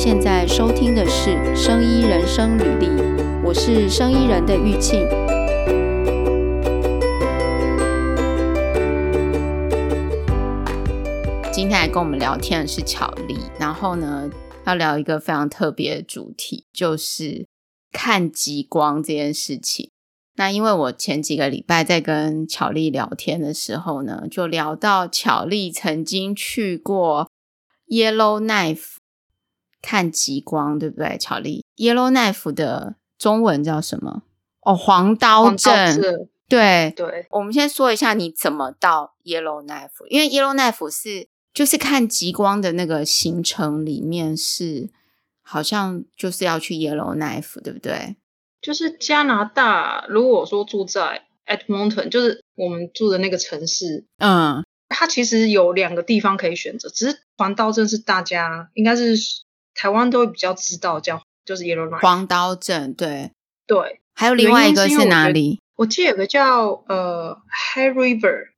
现在收听的是《生医人生履历》，我是生医人的玉庆。今天来跟我们聊天的是巧丽，然后呢，要聊一个非常特别的主题，就是看极光这件事情。那因为我前几个礼拜在跟巧丽聊天的时候呢，就聊到巧丽曾经去过 Yellowknife 看极光，对不对？巧丽，Yellowknife 的中文叫什么？哦，黄刀镇。对对，我们先说一下你怎么到 Yellowknife，因为 Yellowknife 是就是看极光的那个行程里面是好像就是要去 Yellowknife，对不对？就是加拿大，如果说住在 Edmonton，就是我们住的那个城市，嗯，它其实有两个地方可以选择。只是黄刀镇是大家应该是台湾都会比较知道，叫就是 Yellowknife。黄刀镇，对对，还有另外一个是哪里？我记得有个叫呃 Hay River，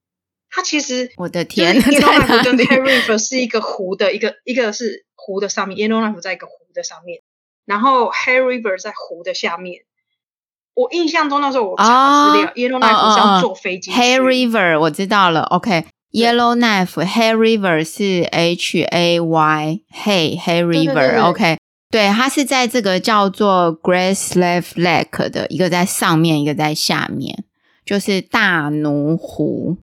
它其实我的天，Yellowknife 跟 Hay River 是一个湖的一个一个是湖的上面，Yellowknife 在一个湖的上面，然后 Hay River 在湖的下面。我印象中那时候我查资料，Yellowknife 是要坐飞机。Hay River 我知道了，OK，Yellowknife Hay River 是 H A Y Hay Hay River，OK，对，它是在这个叫做 Great Slave Lake 的一个在上面，一个在下面，就是大奴湖。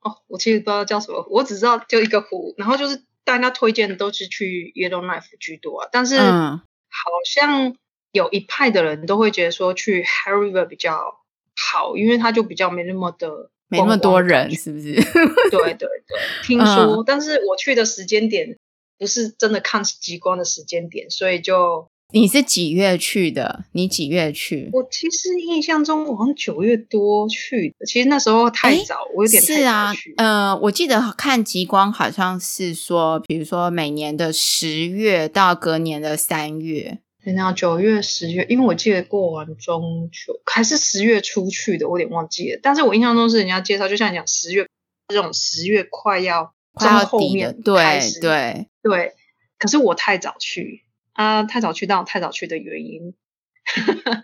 哦，我其实不知道叫什么湖，我只知道就一个湖，然后就是大家推荐的都是去 Yellowknife 居多啊，但是好像。有一派的人都会觉得说去 Hay River 比较好，因为它就比较没那么的没那么多人，是不是？对对对，听说，嗯、但是我去的时间点不是真的看极光的时间点，所以就你是几月去的？你几月去？我其实印象中我好像九月多去的，其实那时候太早，欸、我有点。是啊，呃，我记得看极光好像是说，比如说每年的十月到隔年的三月。然后九月、十月，因为我记得过完中秋还是十月初去的，我有点忘记了。但是我印象中是人家介绍，就像你讲十月这种十月快要快要后面对对对。可是我太早去啊，太早去，但我太早去的原因，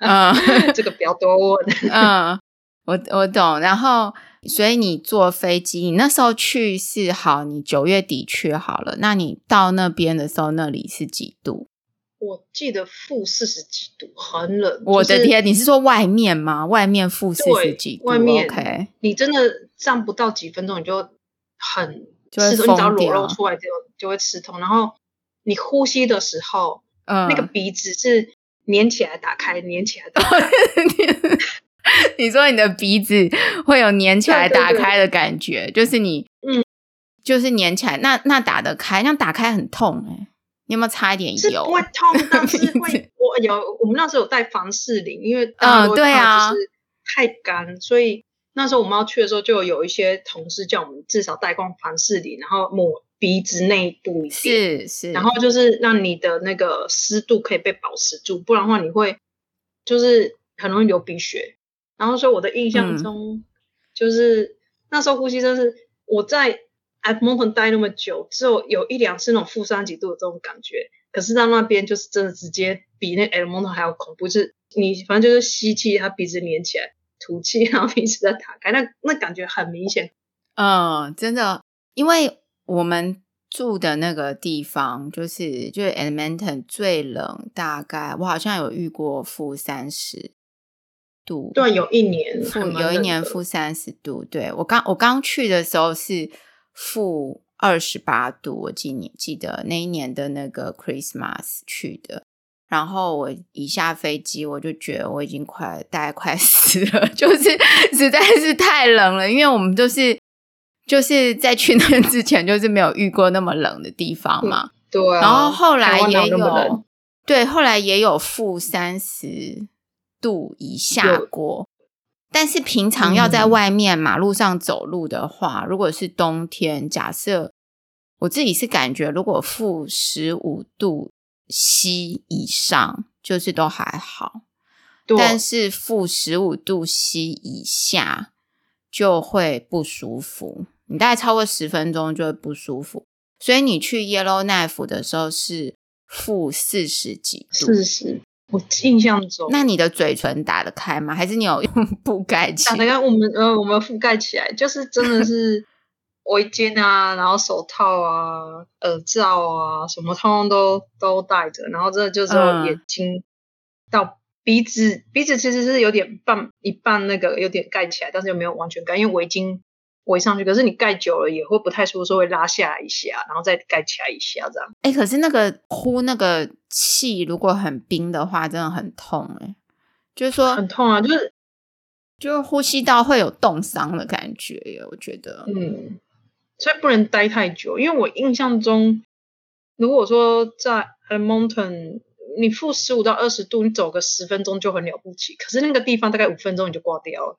嗯，这个不要多问。嗯，我我懂。然后，所以你坐飞机，你那时候去是好，你九月底去好了。那你到那边的时候，那里是几度？我记得负四十几度，很冷。我的天，你是说外面吗？外面负四十几度，外面 OK。你真的站不到几分钟，你就很刺痛，你只要裸露出来就就会刺痛。然后你呼吸的时候，嗯，那个鼻子是粘起来打开，粘起来打开。你说你的鼻子会有粘起来打开的感觉，对对对，就是你，嗯，就是粘起来。那那打得开，那打开很痛哎、欸。你有没有擦一点油？不会痛，但是会。我有，我们那时候有带凡士林，因为嗯，对啊，就是太干，所以那时候我们要去的时候，就有一些同事叫我们至少带罐凡士林，然后抹鼻子内部一点，是是，然后就是让你的那个湿度可以被保持住，不然的话你会就是很容易流鼻血。然后所以我的印象中，就是、嗯、那时候呼吸真是我在。Edmonton 待那么久，只有有一两次那种负三几度的这种感觉，可是到那边就是真的直接比那 Edmonton 还要恐怖，就是你反正就是吸气，它鼻子连起来，吐气，然后鼻子再打开，那那感觉很明显。嗯，真的，因为我们住的那个地方就是就是 Edmonton 最冷，大概我好像有遇过负三十度。对，有一年负有一年负三十度。对，我刚我刚去的时候是。负二十八度，我记年记得那一年的那个 Christmas 去的，然后我一下飞机，我就觉得我已经快大概快 死了，就是 实在是太冷了，因为我们就是就是在去那之前就是没有遇过那么冷的地方嘛，对啊，然后后来也有对，后来也有负三十度以下过。但是平常要在外面马路上走路的话，嗯、如果是冬天，假设我自己是感觉，如果负十五度 C 以上，就是都还好。但是负十五度 C 以下就会不舒服，你大概超过十分钟就会不舒服。所以你去 Yellowknife 的时候是负四十几度。四十，我印象中。那你的嘴唇打得开吗？还是你有用 布盖起来？打得开，我们呃，我们覆盖起来，就是真的是 围巾啊，然后手套啊、耳罩啊，什么通通都都戴着，然后这就是眼睛到鼻子，嗯、鼻子其实是有点半一半那个有点盖起来，但是又没有完全盖，因为围巾。围上去，可是你盖久了也会不太舒服，说会拉下来一下，然后再盖起来一下这样。哎、欸，可是那个呼那个气如果很冰的话，真的很痛哎、欸，就是说很痛啊，就是就是呼吸道会有冻伤的感觉耶，我觉得。嗯，所以不能待太久，因为我印象中，如果说在 Edmonton 你负十五到二十度，你走个十分钟就很了不起，可是那个地方大概五分钟你就挂掉了。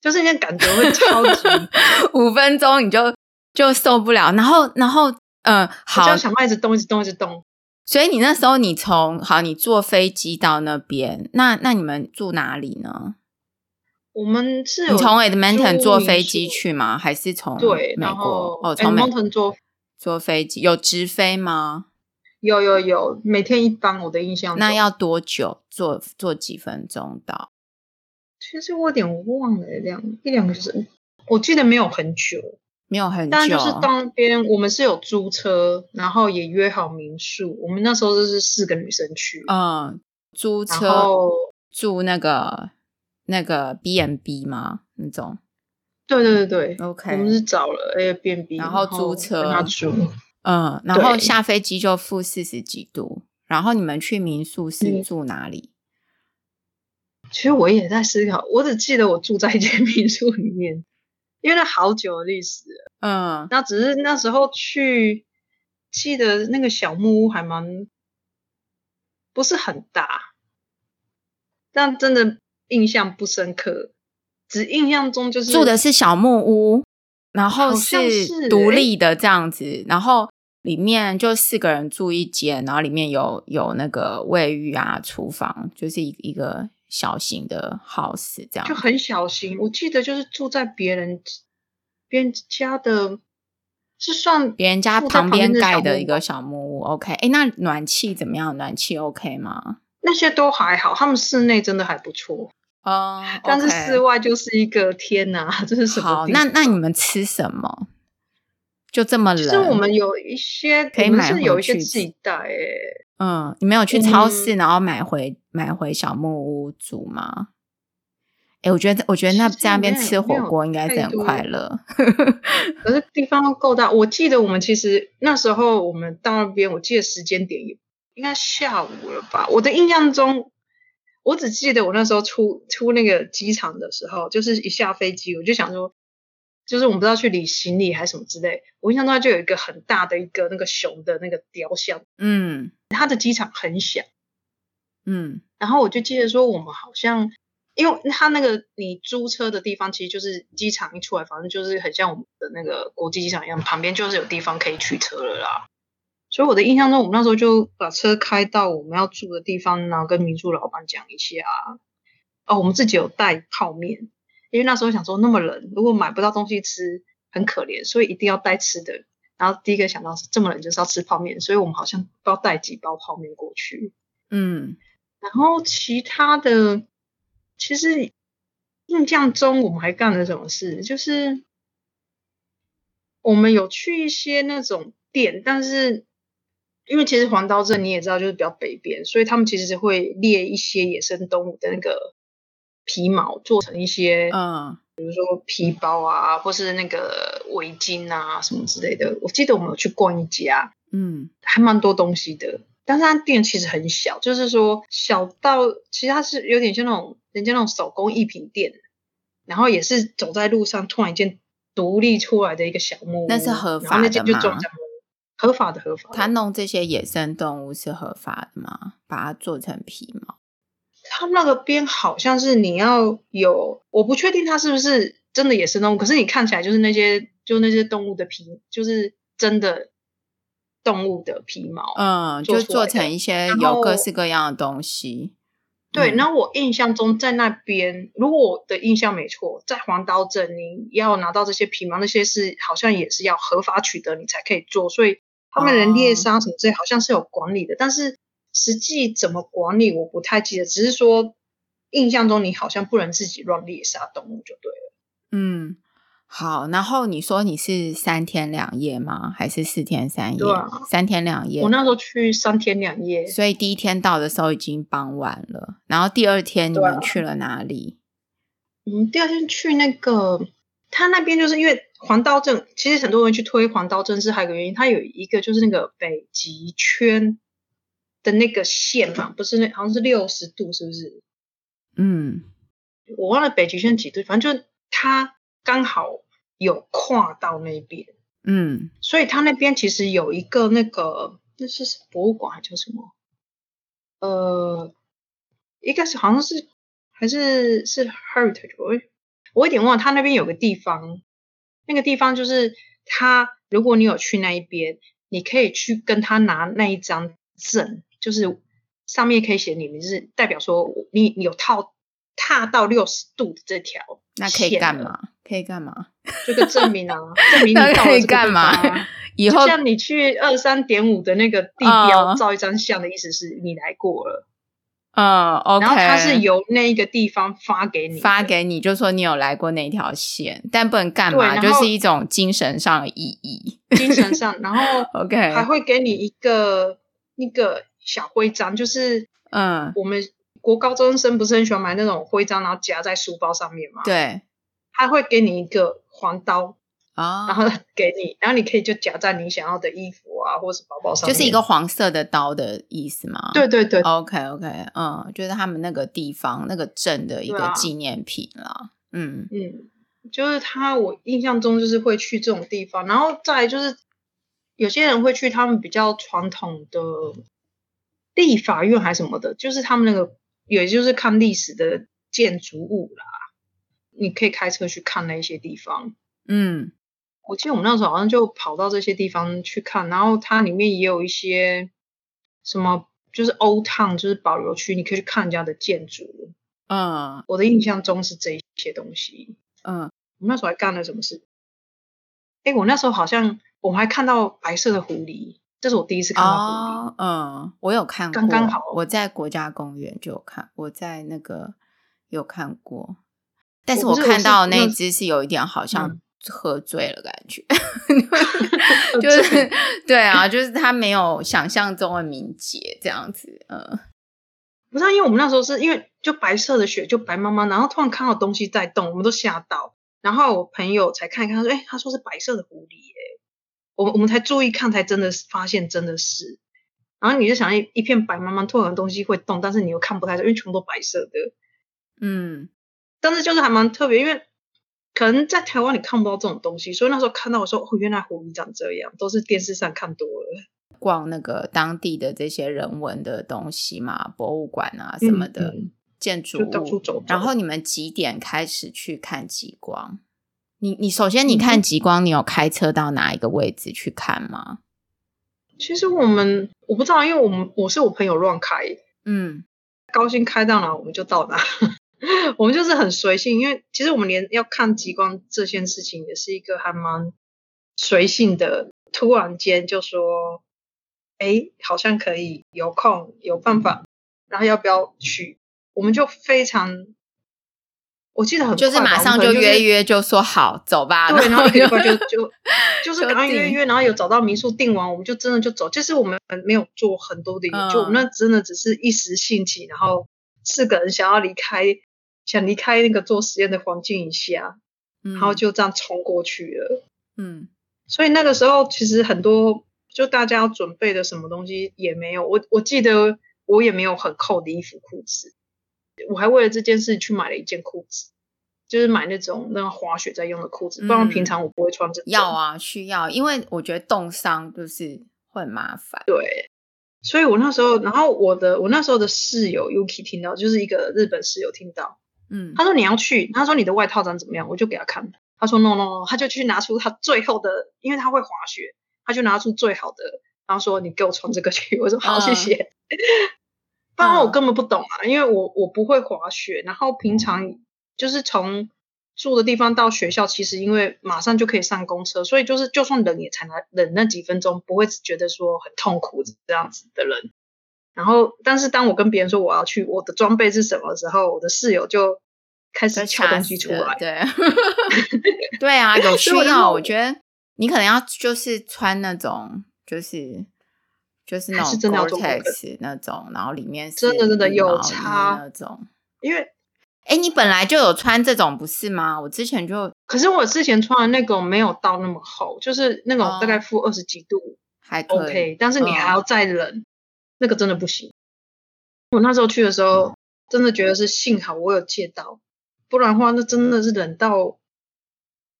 就是那感觉会超级 五分钟你就就受不了，然后然后嗯、呃，好，就要想一直动，一直动，一直动。所以你那时候你从好，你坐飞机到那边，那那你们住哪里呢？我们是你从 Edmonton 坐飞机去吗？还是从对美国？哦，从 Edmonton 坐坐飞机有直飞吗？有有有，每天一班。我的印象，那要多久？坐坐几分钟到？其实我有点忘了，两一两个小时，我记得没有很久，没有很久。但就是到那边，我们是有租车，然后也约好民宿。我们那时候就是四个女生去，嗯，租车住那个那个 B&B 吗？那种？对对对对，OK。我们是找了 Airbnb，然后租车，然后租，嗯，然后下飞机就负四十几度。然后你们去民宿是住哪里？嗯其实我也在思考，我只记得我住在一间民宿里面，因为那好久的历史了。嗯，那只是那时候去，记得那个小木屋还蛮不是很大，但真的印象不深刻，只印象中就是住的是小木屋，然后是独立的这样子，欸、然后里面就四个人住一间，然后里面有有那个卫浴啊、厨房，就是一一个。小型的 house 这样就很小型，我记得就是住在别人别人家的，是算别人家旁边盖的一个小木屋。OK，哎，那暖气怎么样？暖气 OK 吗？那些都还好，他们室内真的还不错。哦，uh, okay. 但是室外就是一个天哪，这是什么？好，那那你们吃什么？就这么冷？其实我们有一些可以买，是有一些自己带诶。嗯，你没有去超市，然后买回、嗯、买回小木屋煮吗？哎，我觉得，我觉得那在那边吃火锅应该是很快乐。可是地方够大，我记得我们其实那时候我们到那边，我记得时间点也应该下午了吧？我的印象中，我只记得我那时候出出那个机场的时候，就是一下飞机，我就想说。就是我们不知道去理行李还是什么之类，我印象中就有一个很大的一个那个熊的那个雕像，嗯，它的机场很小，嗯，然后我就记得说我们好像，因为它那个你租车的地方其实就是机场一出来，反正就是很像我们的那个国际机场一样，旁边就是有地方可以取车了啦。所以我的印象中，我们那时候就把车开到我们要住的地方，然后跟民宿老板讲一下，哦，我们自己有带泡面。因为那时候想说那么冷，如果买不到东西吃很可怜，所以一定要带吃的。然后第一个想到是这么冷就是要吃泡面，所以我们好像不知道带几包泡面过去。嗯，然后其他的其实印象中我们还干了什么事，就是我们有去一些那种店，但是因为其实黄刀镇你也知道就是比较北边，所以他们其实会猎一些野生动物的那个。皮毛做成一些，嗯，比如说皮包啊，或是那个围巾啊什么之类的。我记得我们有去逛一家，嗯，还蛮多东西的，但是它店其实很小，就是说小到其实它是有点像那种人家那种手工艺品店，然后也是走在路上突然间独立出来的一个小木屋，那是合法的吗？就合法的，合法的。他弄这些野生动物是合法的吗？把它做成皮毛？他们那个边好像是你要有，我不确定它是不是真的野生动物，可是你看起来就是那些，就那些动物的皮，就是真的动物的皮毛，嗯，就做成一些有各式各样的东西。对，那、嗯、我印象中在那边，如果我的印象没错，在黄刀镇你要拿到这些皮毛，那些是好像也是要合法取得你才可以做，所以他们人猎杀什么之类，好像是有管理的，但是实际怎么管理我不太记得，只是说印象中你好像不能自己乱猎杀动物就对了。嗯。好，然后你说你是三天两夜吗？还是四天三夜？对啊，三天两夜。我那时候去三天两夜，所以第一天到的时候已经傍晚了。然后第二天你们去了哪里？嗯，第二天去那个，他那边就是因为黄刀镇，其实很多人去推黄刀镇是还有个原因，它有一个就是那个北极圈的那个线嘛，不是那好像是六十度，是不是？嗯，我忘了北极圈几度，反正就它。刚好有跨到那边，嗯，所以他那边其实有一个那个那是博物馆还叫什么？呃，应该是好像是还是是 heritage，我我有点忘了。他那边有个地方，那个地方就是他，如果你有去那一边，你可以去跟他拿那一张证，就是上面可以写你名字，代表说你你有套踏到六十度的这条，那可以干嘛？可以干嘛？这个证明啊，证明你到以干嘛？以后像你去二三点五的那个地标照一张相的意思是你来过了。嗯，OK。然后它是由那一个地方发给你，发给你，就说你有来过那条线，但不能干嘛，就是一种精神上的意义。精神上，然后 OK 还会给你一个那个小徽章，就是嗯，我们国高中生不是很喜欢买那种徽章，然后夹在书包上面嘛？对。他会给你一个黄刀啊，然后给你，然后你可以就夹在你想要的衣服啊，或是包包上面，就是一个黄色的刀的意思吗？对对对，OK OK，嗯，就是他们那个地方那个镇的一个纪念品啦。嗯嗯，就是他，我印象中就是会去这种地方，然后再来就是有些人会去他们比较传统的立法院还是什么的，就是他们那个也就是看历史的建筑物啦。你可以开车去看那些地方。嗯，我记得我们那时候好像就跑到这些地方去看，然后它里面也有一些什么，就是 Old Town，就是保留区，你可以去看人家的建筑。嗯，我的印象中是这一些东西。嗯，我们那时候还干了什么事？哎，我那时候好像我们还看到白色的狐狸，这是我第一次看到狐狸。哦，嗯，我有看过，刚刚好。我在国家公园就有看，我在那个有看过。但是我看到那只是有一点好像喝醉了感觉，嗯、就是对啊，就是它没有想象中的敏捷这样子，嗯，不是，因为我们那时候是因为就白色的雪就白茫茫，然后突然看到东西在动，我们都吓到，然后我朋友才看一看，他说，哎、欸，他说是白色的狐狸，哎，我们我们才注意看，才真的是发现真的是，然后你就想一一片白茫茫，突然东西会动，但是你又看不太到，因为全部都白色的，嗯。但是就是还蛮特别，因为可能在台湾你看不到这种东西，所以那时候看到我说哦，原来狐狸长这样，都是电视上看多了。逛那个当地的这些人文的东西嘛，博物馆啊什么的，嗯、建筑物。到处走走。然后你们几点开始去看极光？你你首先你看极光，你有开车到哪一个位置去看吗？其实我们我不知道，因为我们我是我朋友乱开，嗯，高兴开到哪我们就到哪。我们就是很随性，因为其实我们连要看极光这件事情也是一个还蛮随性的。突然间就说，哎，好像可以有空有办法，然后要不要去？我们就非常，我记得很就是马上就约约就说好走吧，对，然后 就就就就是刚约约，然后有找到民宿订完，我们就真的就走。就是我们没有做很多的研究，我们那真的只是一时兴起，然后四个人想要离开。想离开那个做实验的环境一下，嗯，然后就这样冲过去了。嗯，所以那个时候其实很多就大家要准备的什么东西也没有。我我记得我也没有很厚的衣服裤子，我还为了这件事去买了一件裤子，就是买那种那个滑雪在用的裤子，不然平常我不会穿这种。要啊，需要，因为我觉得冻伤就是会很麻烦。对。所以我那时候，然后我的我那时候的室友 Yuki 听到，就是一个日本室友听到。嗯，他说你要去，他说你的外套长怎么样，我就给他看。他说 no no no，他就去拿出他最后的，因为他会滑雪，他就拿出最好的，然后说你给我穿这个去。我说好，谢谢。不然我根本不懂啊，因为我我不会滑雪，然后平常就是从住的地方到学校，其实因为马上就可以上公车，所以就是就算冷也才能冷那几分钟，不会觉得说很痛苦这样子的人。然后，但是当我跟别人说我要去，我的装备是什么的时候，我的室友就开始敲东西出来。对，对啊，有需要。我觉得你可能要就是穿那种，就是就是那种 Gore-Tex 那种，然后里面是真的真的有差那种。因为，哎，你本来就有穿这种不是吗？我之前就，可是我之前穿的那种没有到那么厚，就是那种大概负二十几度，哦、还 OK，但是你还要再冷。嗯那个真的不行。我那时候去的时候，真的觉得是幸好我有借到，不然的话，那真的是冷到，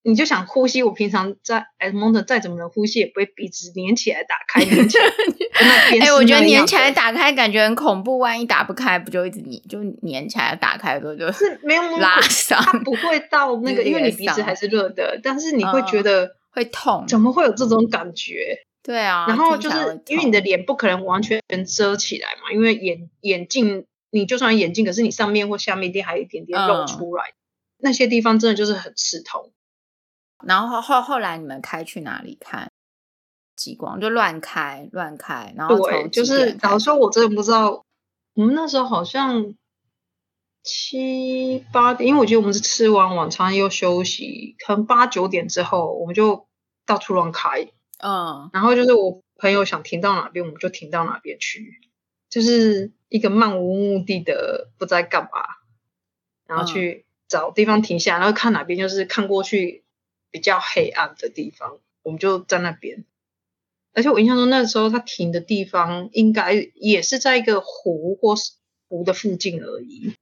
你就想呼吸。我平常在 Edmonton 再怎么能呼吸，也不会鼻子粘起来打开粘起来。哎、欸，我觉得粘起来打开感觉很恐怖，万一打不开，不就一直粘就粘起来打开的就是没有拉伤。它不会到那个，因为你鼻子还是热的，但是你会觉得、嗯、会痛。怎么会有这种感觉？对啊，然后就是因为你的脸不可能完全遮起来嘛，因为眼眼镜你就算眼镜，可是你上面或下面一定还有一点点露出来，嗯、那些地方真的就是很刺痛。然后后后来你们开去哪里看极光？就乱开乱开，然后对，就是假如说我真的不知道，我们那时候好像七八点，因为我觉得我们是吃完晚餐又休息，可能八九点之后我们就到处乱开。嗯，然后就是我朋友想停到哪边，我们就停到哪边去，就是一个漫无目的的不知道干嘛，然后去找地方停下，然后看哪边就是看过去比较黑暗的地方，我们就在那边。而且我印象中那时候他停的地方应该也是在一个湖或是湖的附近而已。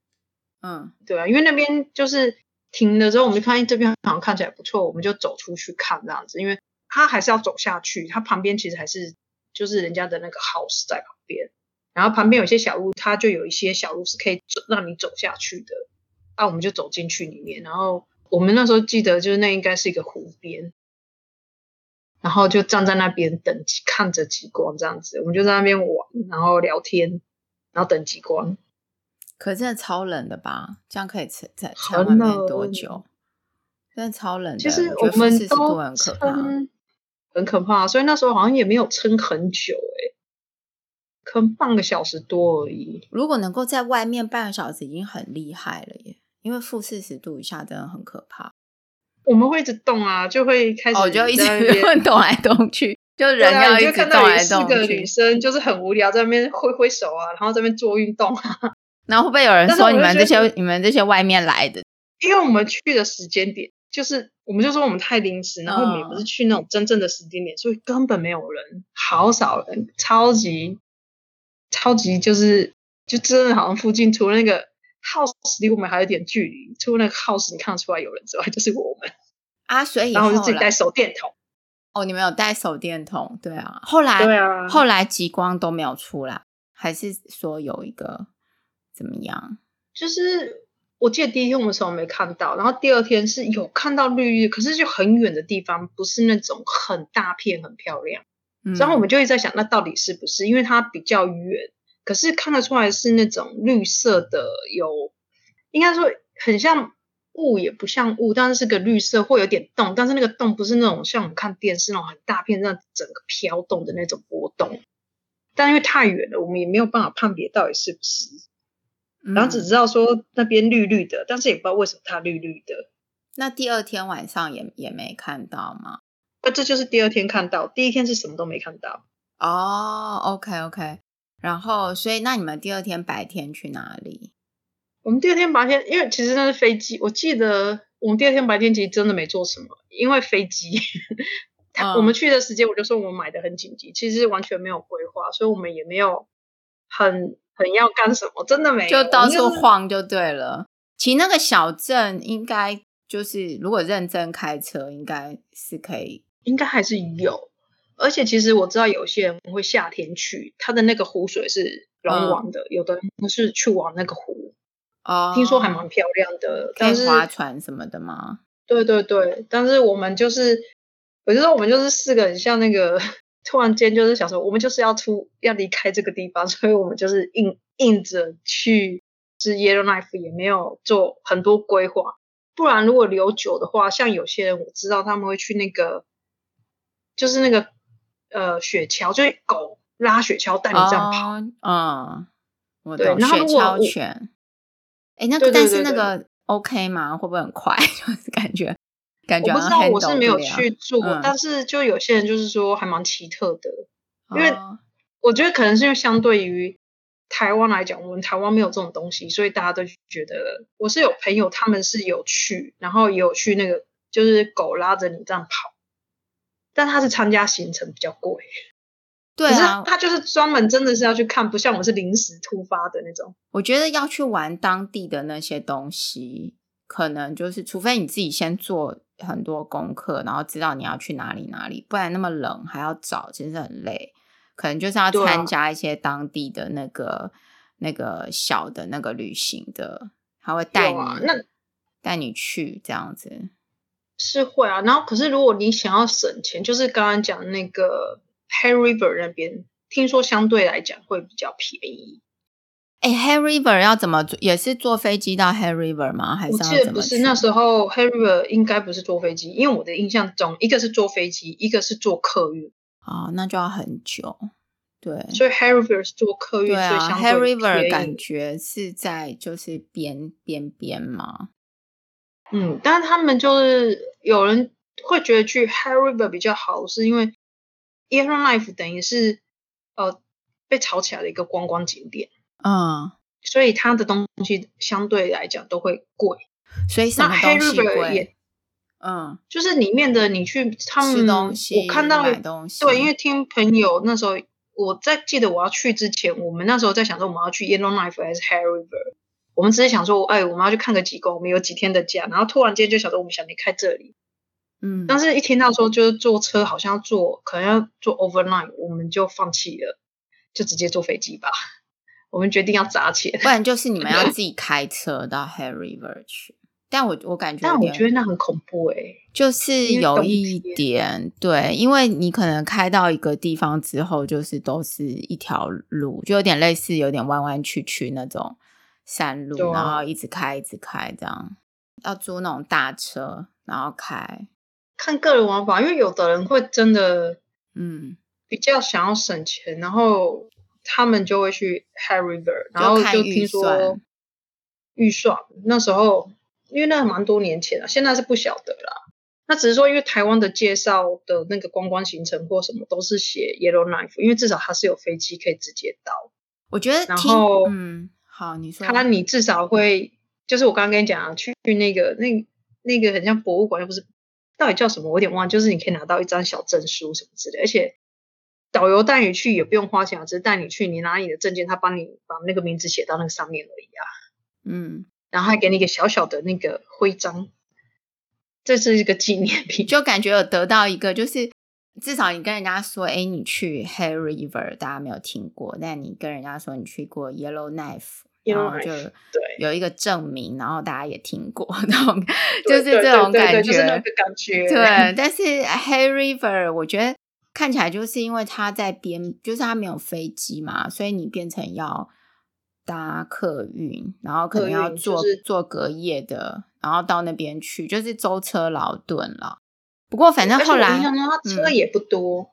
嗯，对啊，因为那边就是停了之后，我们就看这边好像看起来不错，我们就走出去看这样子，因为。他还是要走下去，他旁边其实还是就是人家的那个 house 在旁边，然后旁边有些小路，它就有一些小路是可以走让你走下去的，那我们就走进去里面，然后我们那时候记得就是那应该是一个湖边，然后就站在那边等看着极光这样子，我们就在那边玩，然后聊天，然后等极光。可真的超冷的吧？这样可以撑在在外面多久？真的超冷的。其实我们都很可怕。很可怕，所以那时候好像也没有撑很久，哎，可能半个小时多而已。如果能够在外面半个小时，已经很厉害了耶！因为负四十度以下真的很可怕。我们会一直动啊，就会开始，哦，就一直 动来动去，就人要一直动来动去。四个女生就是很无聊，在那边挥挥手啊，然后在那边做运动啊。然后会不会有人说你们这些你们这些外面来的？因为我们去的时间点。就是，我们就说我们太临时，然后我们也不是去那种真正的时间点，所以根本没有人，好少人，超级，超级就是，就真的好像附近除了那个 house 离我们还有点距离，除了那个 house 你看得出来有人之外，就是我们啊，所以然后就自己带手电筒。哦，你们有带手电筒？对啊，后来对啊，后来极光都没有出来，还是说有一个怎么样？就是。我记得第一天我们什么没看到，然后第二天是有看到绿绿，可是就很远的地方，不是那种很大片很漂亮。嗯、然后我们就一直在想，那到底是不是？因为它比较远，可是看得出来是那种绿色的，有应该说很像雾，也不像雾，但是是个绿色，会有点动，但是那个动不是那种像我们看电视那种很大片，那整个飘动的那种波动。但因为太远了，我们也没有办法判别到底是不是。然后只知道说那边绿绿的，但是也不知道为什么它绿绿的。那第二天晚上也也没看到吗？那这就是第二天看到，第一天是什么都没看到。哦，OK OK。然后，所以那你们第二天白天去哪里？我们第二天白天，因为其实那是飞机，我记得我们第二天白天其实真的没做什么，因为飞机，嗯、我们去的时间我就说我们买的很紧急，其实完全没有规划，所以我们也没有很。很要干什么？真的没有，就到处晃就对了。其实那个小镇应该就是，如果认真开车，应该是可以，应该还是有。而且其实我知道有些人会夏天去，他的那个湖水是龙王的，嗯、有的人是去玩那个湖。哦，听说还蛮漂亮的，但是划船什么的吗？对对对，但是我们就是，我就说我们就是四个人像那个。突然间就是想说，我们就是要出要离开这个地方，所以我们就是硬硬着去，是 Yellowknife 也没有做很多规划，不然如果留久的话，像有些人我知道他们会去那个，就是那个呃雪橇，就是狗拉雪橇带你这样跑。嗯、哦，我懂。对，雪橇犬。哎，那个但是那个 OK 吗？会不会很快？就是感觉感觉。我不知道，我是没有去做，嗯、但是就有些人就是说还蛮奇特的，因为我觉得可能是因为相对于。台湾来讲，我们台湾没有这种东西，所以大家都觉得我是有朋友，他们是有去，然后也有去那个，就是狗拉着你这样跑，但他是参加行程比较贵，对啊，他就是专门真的是要去看，不像我是临时突发的那种。我觉得要去玩当地的那些东西，可能就是除非你自己先做很多功课，然后知道你要去哪里哪里，不然那么冷还要找，其实很累。可能就是要参加一些当地的那个、啊、那个小的那个旅行的，他会带你，那带你去这样子，是会啊。然后可是如果你想要省钱，就是刚刚讲那个 Hair River 那边，听说相对来讲会比较便宜。哎，Hair River 要怎么坐？也是坐飞机到 Hair River 吗？还是？我记得不是那时候 Hair River 应该不是坐飞机，因为我的印象中，一个是坐飞机，一个是坐客运。哦，那就要很久，对。所以 Hair River 是坐客运，对啊，Hair River 感觉是在就是边边边嘛。嗯，但是他们就是有人会觉得去 Hair River 比较好，是因为 Yellowknife 等于是呃被炒起来的一个观光景点，嗯，所以它的东西相对来讲都会贵，所以什么东西贵？嗯，就是里面的你去他们东西，我看到对，因为听朋友那时候，我在记得我要去之前，我们那时候在想说我们要去 Yellowknife 还是 Hair River，我们只是想说，哎，我们要去看个极光，我们有几天的假，然后突然间就想着我们想离开这里，嗯，但是一听到说就是坐车好像要坐，可能要坐 overnight，我们就放弃了，就直接坐飞机吧，我们决定要砸钱，不然就是你们要 自己开车到 Hair River 去。但我我感觉，但我觉得那很恐怖诶、欸、就是有一点对，因为你可能开到一个地方之后，就是都是一条路，就有点类似有点弯弯曲曲那种山路，啊、然后一直开一直开这样，要租那种大车然后开。看个人玩法，因为有的人会真的嗯比较想要省钱，嗯、然后他们就会去 Hair River，然后就听说预算那时候。因为那蛮多年前了，现在是不晓得啦。那只是说，因为台湾的介绍的那个观光行程或什么都是写 Yellowknife，因为至少它是有飞机可以直接到。我觉得，然后嗯，好，你说，他你至少会，就是我刚刚跟你讲啊，去那个那那个很像博物馆，又不是，到底叫什么？我有点忘，就是你可以拿到一张小证书什么之类，而且导游带你去也不用花钱，只是带你去，你拿你的证件，他帮你把那个名字写到那个上面而已啊。嗯。然后还给你一个小小的那个徽章，这是一个纪念品，就感觉有得到一个，就是至少你跟人家说，哎，你去 Hair River，大家没有听过，但你跟人家说你去过 Yellowknife，然后就对有一个证明，然后大家也听过，那种就是这种感觉，就是那个感觉。对，但是 Hair River，我觉得看起来就是因为它在边，就是它没有飞机嘛，所以你变成要。搭客运，然后可能要坐、就是、坐隔夜的，然后到那边去，就是舟车劳顿了。不过反正后来，车也不多，嗯、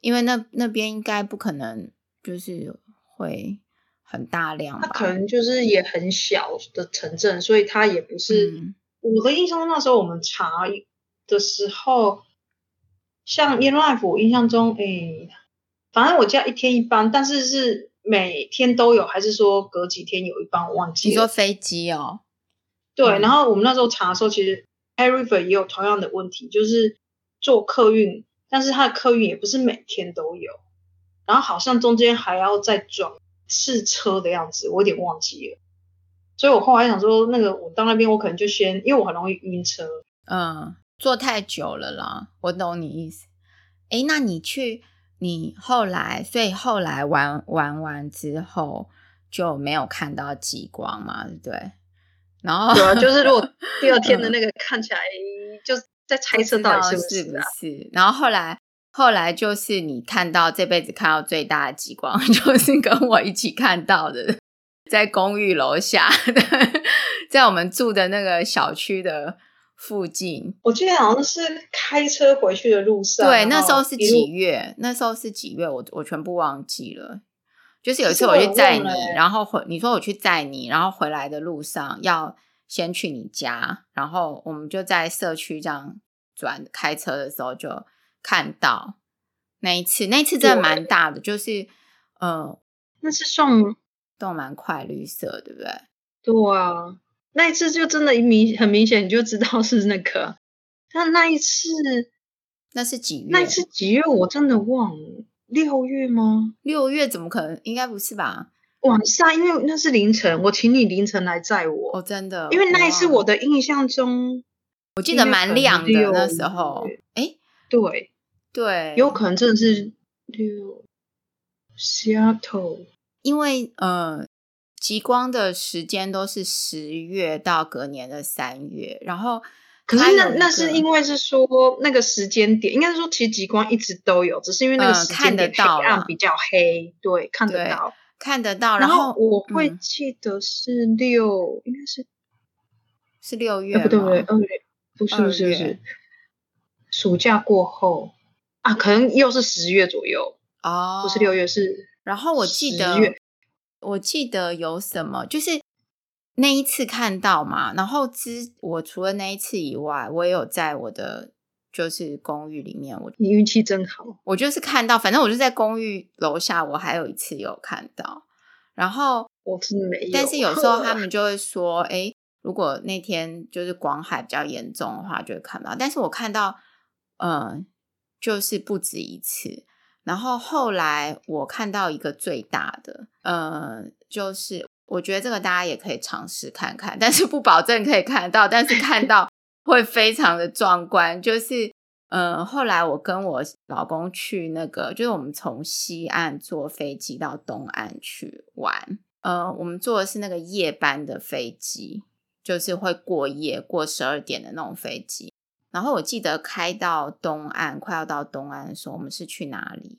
因为那那边应该不可能就是会很大量吧，它可能就是也很小的城镇，所以它也不是。嗯、我的印象中那时候我们查的时候，像 Yellowknife，我印象中，哎，反正我叫一天一班，但是是。每天都有，还是说隔几天有一班？我忘记了。你说飞机哦？对，嗯、然后我们那时候查的时候，其实 River 也有同样的问题，就是坐客运，但是它的客运也不是每天都有，然后好像中间还要再转试车的样子，我有点忘记了。所以我后来想说，那个我到那边，我可能就先，因为我很容易晕车，嗯，坐太久了啦。我懂你意思。诶，那你去。你后来，所以后来玩玩完之后就没有看到极光嘛，对不对？然后对啊，就是如果 第二天的那个看起来，就在猜测到底是不是，是不是？然后后来后来就是你看到这辈子看到最大的极光，就是跟我一起看到的。在公寓楼下，在我们住的那个小区的附近。我记得好像是开车回去的路上。对，那时候是几月？那时候是几月？我我全部忘记了。就是有一次我去载你，然后回你说我去载你，然后回来的路上要先去你家，然后我们就在社区这样转开车的时候就看到那一次，那一次真的蛮大的，就是呃，那是送。都蛮快绿色，对不对？对啊，那一次就真的明很明显，你就知道是那个。但那一次，那是几月？那一次几月？我真的忘了。六月吗？六月怎么可能？应该不是吧？晚上，因为那是凌晨，我请你凌晨来载我。哦，真的。因为那一次我的印象中，我记得蛮亮的那时候。哎，对对，有可能真的是六 Seattle。因为呃，极光的时间都是十月到隔年的三月，然后可是那那是因为是说那个时间点，应该是说其实极光一直都有，只是因为那个时间点黑暗比较黑，对，看得到，看得到。然后我会记得是六，应该是是六月，不对不对，二月，不是不是不是，暑假过后啊，可能又是十月左右哦，不是六月是。然后我记得，我记得有什么，就是那一次看到嘛。然后之我除了那一次以外，我也有在我的就是公寓里面。我你运气真好，我就是看到，反正我就在公寓楼下，我还有一次有看到。然后我是没有，但是有时候他 们就会说，哎，如果那天就是广海比较严重的话，就会看到。但是我看到，嗯、呃，就是不止一次。然后后来我看到一个最大的，呃，就是我觉得这个大家也可以尝试看看，但是不保证可以看到，但是看到 会非常的壮观。就是，呃，后来我跟我老公去那个，就是我们从西岸坐飞机到东岸去玩，呃，我们坐的是那个夜班的飞机，就是会过夜，过十二点的那种飞机。然后我记得开到东岸，快要到东岸的时候，我们是去哪里？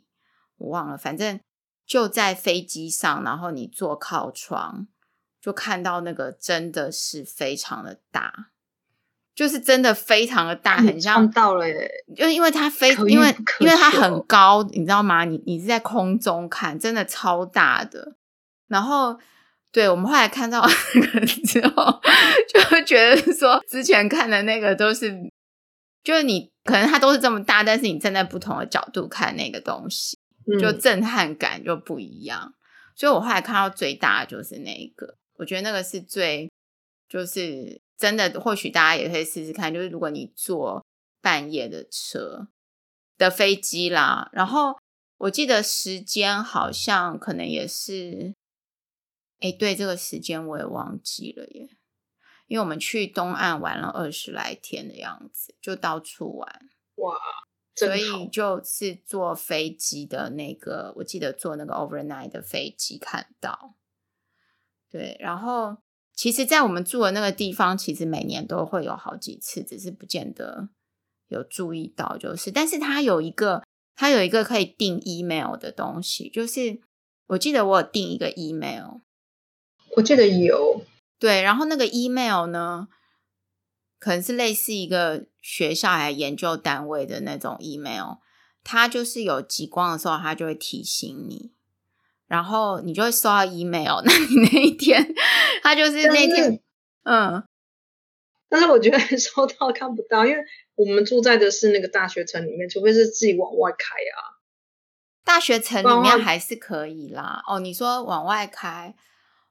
我忘了，反正就在飞机上，然后你坐靠窗，就看到那个真的是非常的大，就是真的非常的大，很像到了耶，就因为它飞，因为因为它很高，你知道吗？你你是在空中看，真的超大的。然后，对，我们后来看到 那个之后，就会觉得说，之前看的那个都是。就是你可能它都是这么大，但是你站在不同的角度看那个东西，就震撼感就不一样。嗯、所以我后来看到最大的就是那一个，我觉得那个是最，就是真的，或许大家也可以试试看。就是如果你坐半夜的车的飞机啦，然后我记得时间好像可能也是，哎，对，这个时间我也忘记了耶。因为我们去东岸玩了二十来天的样子，就到处玩哇，所以就是坐飞机的那个，我记得坐那个 overnight 的飞机看到，对，然后其实，在我们住的那个地方，其实每年都会有好几次，只是不见得有注意到，就是，但是它有一个，它有一个可以订 email 的东西，就是我记得我有订一个 email，我记得有。对，然后那个 email 呢，可能是类似一个学校还研究单位的那种 email，它就是有极光的时候，它就会提醒你，然后你就会收到 email。那你那一天，它就是那天，嗯，但是我觉得收到看不到，因为我们住在的是那个大学城里面，除非是自己往外开啊。大学城里面还是可以啦。哦，你说往外开。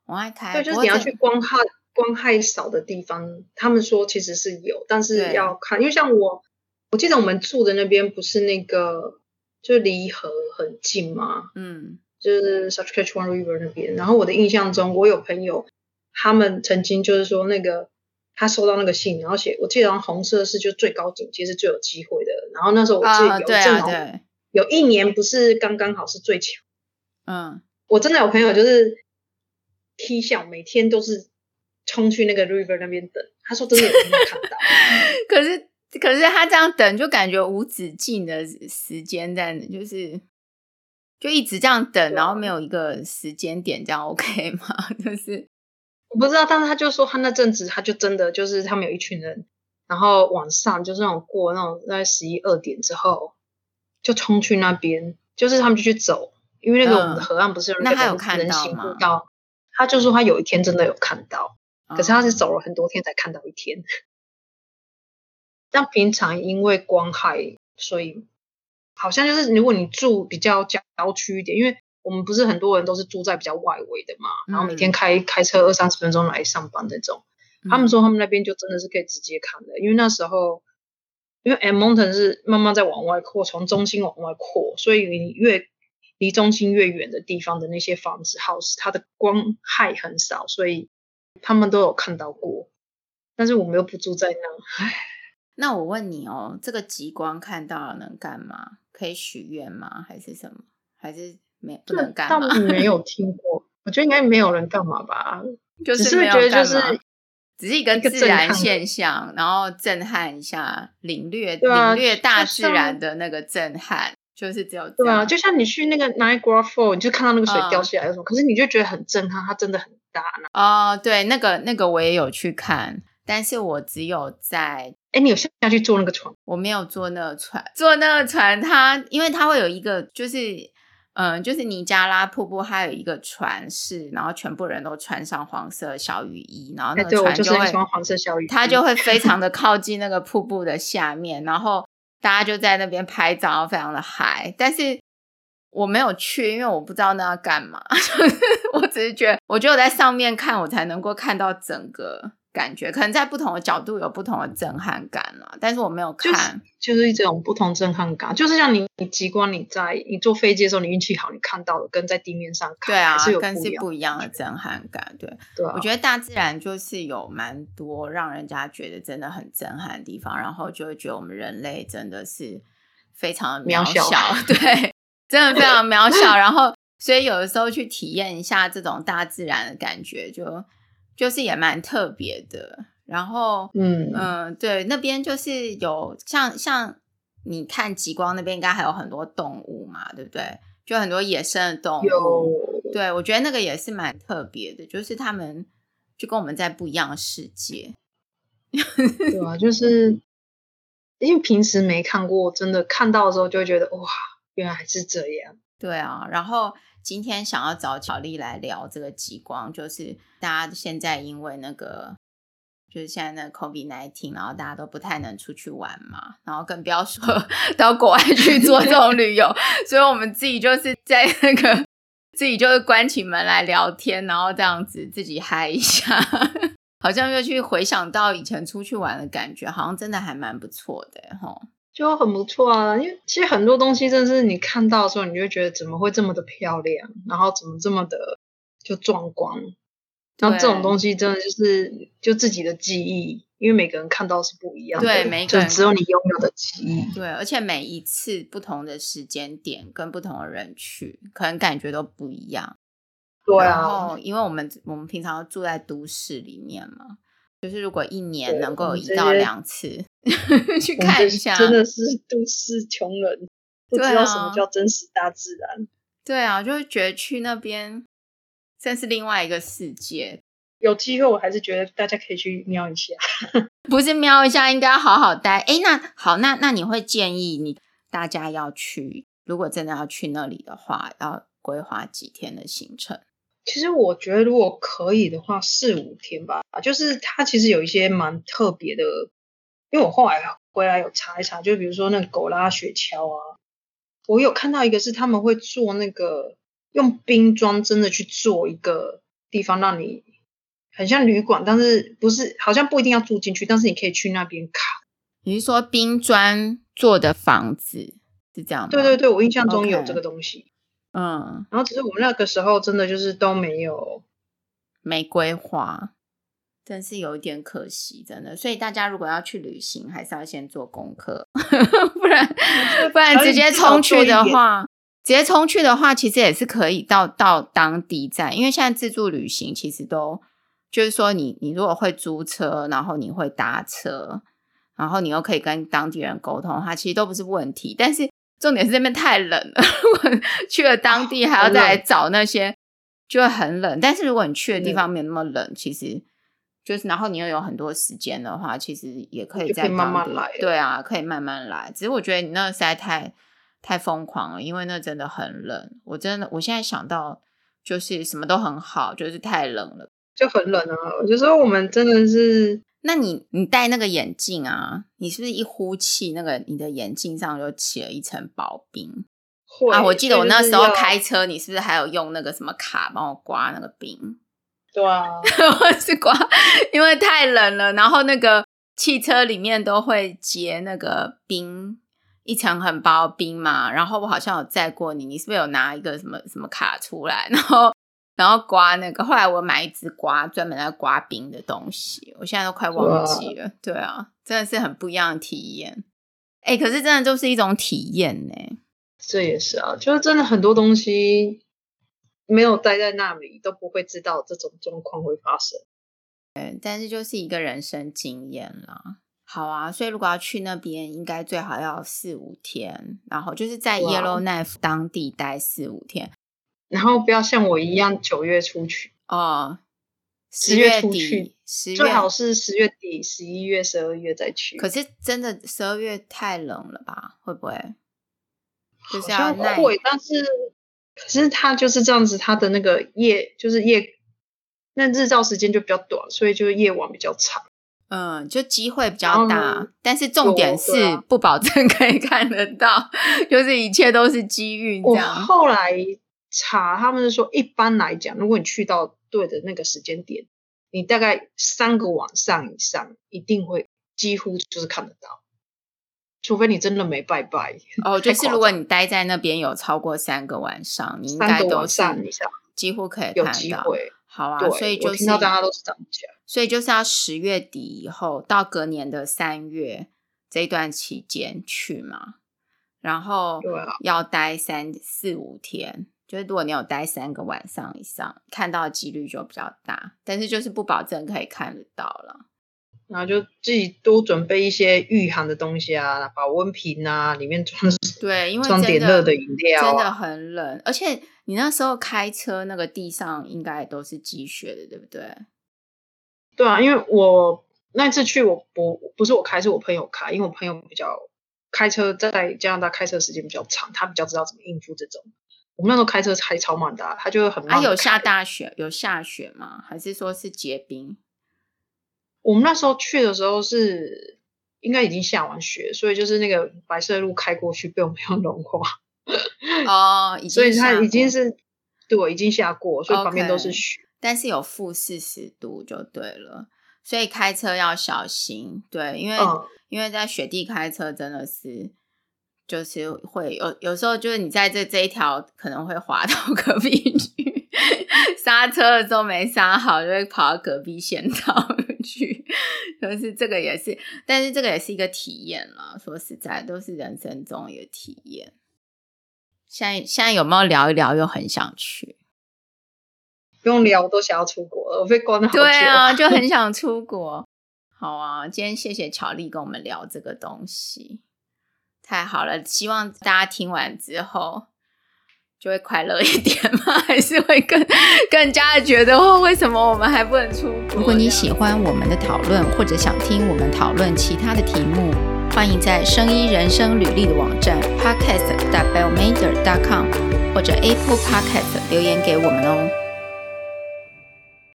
往外开，对，就是你要去光害光害少的地方，他们说其实是有，但是要看，因为像我，我记得我们住的那边不是那个，就离河很近吗？嗯，就是 Saskatchewan River 那边。然后我的印象中，我有朋友，他们曾经就是说那个他收到那个信，然后写，我记得红色是就最高警戒是最有机会的。然后那时候我记得有正好、啊、有一年不是刚刚好是最强，嗯，我真的有朋友就是。T 笑每天都是冲去那个 river 那边等，他说真的有看到？可是可是他这样等就感觉无止境的时间在，就是就一直这样等，然后没有一个时间点，这样 OK 吗？就是我不知道，但是他就说他那阵子他就真的就是他们有一群人，然后晚上就是那种过那种在十一二点之后就冲去那边，就是他们就去走，因为那个我们的河岸不是有那个人行步道，他就说他有一天真的有看到，可是他是走了很多天才看到一天。但平常因为光害，所以。好像就是，如果你住比较郊区一点，因为我们不是很多人都是住在比较外围的嘛，嗯、然后每天开开车二三十分钟来上班那种。嗯、他们说他们那边就真的是可以直接看的，因为那时候，因为 Edmonton 是慢慢在往外扩，从中心往外扩，所以你越离中心越远的地方的那些房子 house，它的光害很少，所以他们都有看到过。但是我们又不住在那，唉。那我问你哦，这个极光看到了能干嘛？可以许愿吗？还是什么？还是没不能干嘛？没有 听过，我觉得应该没有人干嘛吧。就是觉得就是只是一个自然现象，然后震撼一下，领略领略大自然的那个震撼，就是只有对啊，就像你去那个 Niagara Falls，你就看到那个水掉下来什么，可是你就觉得很震撼，它真的很大呢。哦，对，那个那个我也有去看。但是我只有在，哎，你有下去坐那个船？我没有坐那个船，坐那个船它，它因为它会有一个，就是，嗯，就是尼加拉瀑布，它有一个船是，然后全部人都穿上黄色小雨衣，然后那个船就会穿黄色小雨衣，它就会非常的靠近那个瀑布的下面，然后大家就在那边拍照，非常的嗨。但是我没有去，因为我不知道那要干嘛，就是我只是觉得，我只有在上面看，我才能够看到整个。感觉可能在不同的角度有不同的震撼感了，但是我没有看，就是、就是一种不同震撼感，就是像你你极光你在你坐飞机的时候你运气好你看到的跟在地面上看，对啊，是有跟是不一样的震撼感，对，对啊，我觉得大自然就是有蛮多让人家觉得真的很震撼的地方，然后就会觉得我们人类真的是非常的渺小，渺 小对，真的非常渺小，然后所以有的时候去体验一下这种大自然的感觉就。就是也蛮特别的，然后，嗯嗯、呃，对，那边就是有像像你看极光那边应该还有很多动物嘛，对不对？就很多野生的动物，有对，我觉得那个也是蛮特别的，就是他们就跟我们在不一样的世界，对啊，就是因为平时没看过，真的看到的时候就会觉得哇，原来是这样，对啊，然后。今天想要找巧丽来聊这个极光，就是大家现在因为那个，就是现在那个 COVID-19，然后大家都不太能出去玩嘛，然后更不要说 到国外去做这种旅游，所以我们自己就是在那个自己就是关起门来聊天，然后这样子自己嗨一下，好像又去回想到以前出去玩的感觉，好像真的还蛮不错的齁。就很不错啊，因为其实很多东西真的是你看到的时候，你就会觉得怎么会这么的漂亮，然后怎么这么的就壮观，然后这种东西真的就是就自己的记忆，因为每个人看到是不一样的，对，每个人就只有你拥有的记忆，对，而且每一次不同的时间点跟不同的人去，可能感觉都不一样，对啊，然后因为我们我们平常住在都市里面嘛。就是如果一年能够有一到两次 去看一下，真的是都市穷人，不知道什么叫真实大自然。对啊，就会觉得去那边真是另外一个世界。有机会我还是觉得大家可以去瞄一下，不是瞄一下，应该要好好待。哎，那好，那那你会建议你大家要去，如果真的要去那里的话，要规划几天的行程？其实我觉得，如果可以的话，四五天吧。就是它其实有一些蛮特别的，因为我后来回来有查一查，就比如说那个狗拉雪橇啊，我有看到一个是他们会做那个用冰砖真的去做一个地方，让你很像旅馆，但是不是好像不一定要住进去，但是你可以去那边看。你是说冰砖做的房子是这样吗？对对对，我印象中有这个东西。嗯，然后只是我们那个时候真的就是都没有玫瑰花，真是有一点可惜，真的。所以大家如果要去旅行，还是要先做功课，不然 不然直接冲去的话，直接冲去的话，其实也是可以到到当地站，因为现在自助旅行其实都就是说你，你你如果会租车，然后你会搭车，然后你又可以跟当地人沟通的话，其实都不是问题，但是。重点是这边太冷了，如果去了当地还要再来找那些，就会很冷。但是如果你去的地方没那么冷，其实就是然后你又有很多时间的话，其实也可以在慢慢来。对啊，可以慢慢来。只是我觉得你那个实在太太疯狂了，因为那真的很冷。我真的我现在想到就是什么都很好，就是太冷了，就很冷啊。我就说我们真的是。那你你戴那个眼镜啊，你是不是一呼气，那个你的眼镜上就起了一层薄冰？啊！我记得我那时候开车，你是不是还有用那个什么卡帮我刮那个冰？对啊，我是刮，因为太冷了，然后那个汽车里面都会结那个冰，一层很薄冰嘛。然后我好像有载过你，你是不是有拿一个什么什么卡出来，然后？然后刮那个，后来我买一支刮专门来刮冰的东西，我现在都快忘记了。对啊，真的是很不一样的体验。哎，可是真的就是一种体验呢。这也是啊，就是真的很多东西没有待在那里都不会知道这种状况会发生。对，但是就是一个人生经验啦。好啊，所以如果要去那边，应该最好要四五天，然后就是在 Yellowknife 当地待四五天。然后不要像我一样九月出去哦，十月出去，最好是十月底、十一月、十二月再去。可是真的十二月太冷了吧？会不会？好像会，但是可是它就是这样子，它的那个夜就是夜，那日照时间就比较短，所以就夜晚比较长。嗯，就机会比较大，但是重点是不保证 可以看得到，就是一切都是机遇这样。后来。查他们是说，一般来讲，如果你去到对的那个时间点，你大概三个晚上以上，一定会几乎就是看得到，除非你真的没拜拜。哦，就是如果你待在那边有超过三个晚上，你应该都是几乎可以看到。有机会。好啊，所以就是听到大家都是这样讲，所以就是要十月底以后到隔年的三月这一段期间去嘛，然后要待三四五天。就是如果你有待三个晚上以上，看到的几率就比较大，但是就是不保证可以看得到了。然后就自己多准备一些御寒的东西啊，保温瓶啊，里面装对，因为装点热的饮料啊，真的很冷。而且你那时候开车，那个地上应该都是积雪的，对不对？对啊，因为我那次去我，我不不是我开，是我朋友开，因为我朋友比较开车在加拿大开车时间比较长，他比较知道怎么应付这种。我们那时候开车开超慢的，它就很慢。他有下大雪，有下雪吗？还是说是结冰？我们那时候去的时候是应该已经下完雪，所以就是那个白色路开过去，被我们没有融化。哦，所以它已经是对，已经下过，所以旁边都是雪。Okay, 但是有负四十度就对了，所以开车要小心。对，因为、嗯、因为在雪地开车真的是。就是会有有时候，就是你在这这一条可能会滑 到隔壁去，刹车的时候没刹好，就会跑到隔壁线道 去。就是这个也是，但是这个也是一个体验了。说实在，都是人生中一个体验。现在现在有没有聊一聊？又很想去，不用聊，我都想要出国了。我被关了好久。对啊，就很 想出国。好啊，今天谢谢巧丽跟我们聊这个东西。太好了，希望大家听完之后就会快乐一点吗？还是会更更加的觉得哦，为什么我们还不能出国？如果你喜欢我们的讨论，或者想听我们讨论其他的题目，欢迎在生医人生履历的网站 podcast bellmader com 或者 Apple Podcast 留言给我们哦。